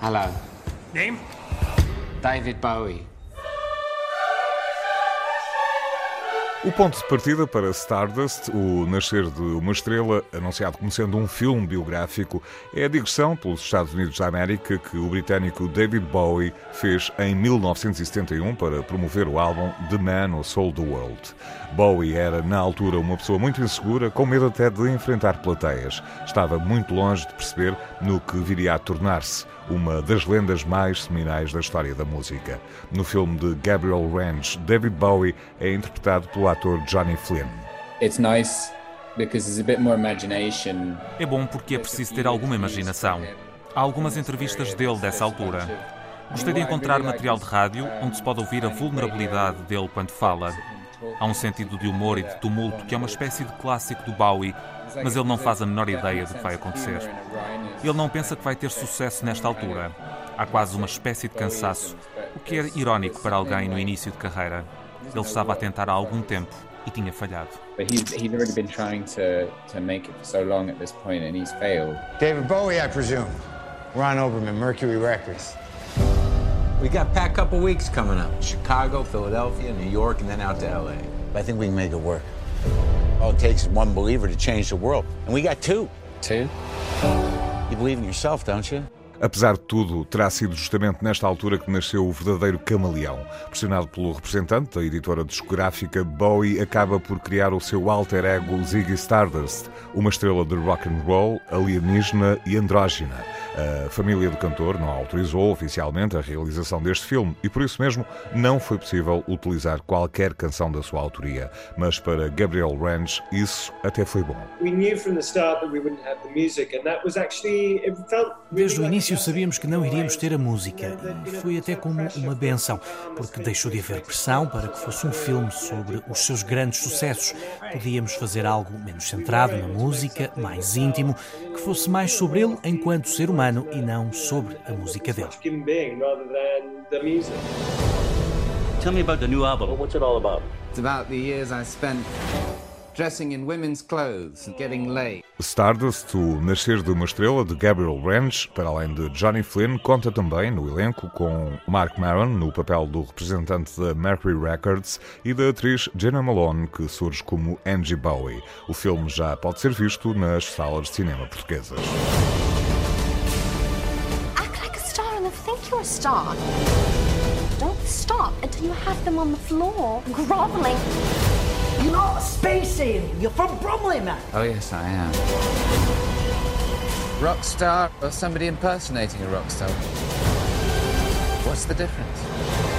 Hello. Name? David Bowie. O ponto de partida para Stardust, o nascer de uma estrela, anunciado como sendo um filme biográfico, é a digressão pelos Estados Unidos da América que o britânico David Bowie fez em 1971 para promover o álbum The Man Who Sold the World. Bowie era, na altura, uma pessoa muito insegura, com medo até de enfrentar plateias. Estava muito longe de perceber no que viria a tornar-se uma das lendas mais seminais da história da música. No filme de Gabriel Ranch, David Bowie é interpretado pelo ator Johnny Flynn. It's nice because there's a bit more imagination. É bom porque é preciso ter alguma imaginação. Há algumas entrevistas dele dessa altura. Gostei de encontrar material de rádio onde se pode ouvir a vulnerabilidade dele quando fala. Há um sentido de humor e de tumulto que é uma espécie de clássico do Bowie, mas ele não faz a menor ideia do que vai acontecer. Ele não pensa que vai ter sucesso nesta altura. Há quase uma espécie de cansaço, o que é irónico para alguém no início de carreira. Ele estava a tentar há algum tempo e tinha falhado. David Bowie, I presume. Ron Oberman, Mercury Records. We got packed couple weeks coming up. Chicago, Philadelphia, New York, and then out to LA. I think we can make it work. All it takes is one believer to change the world. And we got two. Two? You believe in yourself, don't you? Apesar de tudo, terá sido justamente nesta altura que nasceu o verdadeiro camaleão. Pressionado pelo representante da editora discográfica, Bowie acaba por criar o seu alter ego Ziggy Stardust, uma estrela de rock and roll, alienígena e andrógina. A família do cantor não autorizou oficialmente a realização deste filme e por isso mesmo não foi possível utilizar qualquer canção da sua autoria. Mas para Gabriel Ranch isso até foi bom. Desde o início sabíamos que não iríamos ter a música e foi até como uma benção, porque deixou de haver pressão para que fosse um filme sobre os seus grandes sucessos. Podíamos fazer algo menos centrado na música, mais íntimo, que fosse mais sobre ele enquanto ser humano e não sobre a música dele. Tell me about the new album. What's it all about? It's about the years I spent dressing in women's clothes and getting laid. Stardust, o nascer de uma estrela de Gabriel Ranch, para além de Johnny Flynn, conta também no elenco com Mark Maron no papel do representante da Mercury Records e da atriz Jenna Malone, que surge como Angie Bowie. O filme já pode ser visto nas salas de cinema portuguesas. Act like a star and they'll think you're a star. Don't stop until you have them on the floor, groveling. You're not a space alien. You're from Bromley, man. Oh, yes, I am. Rock star or somebody impersonating a rock star? What's the difference?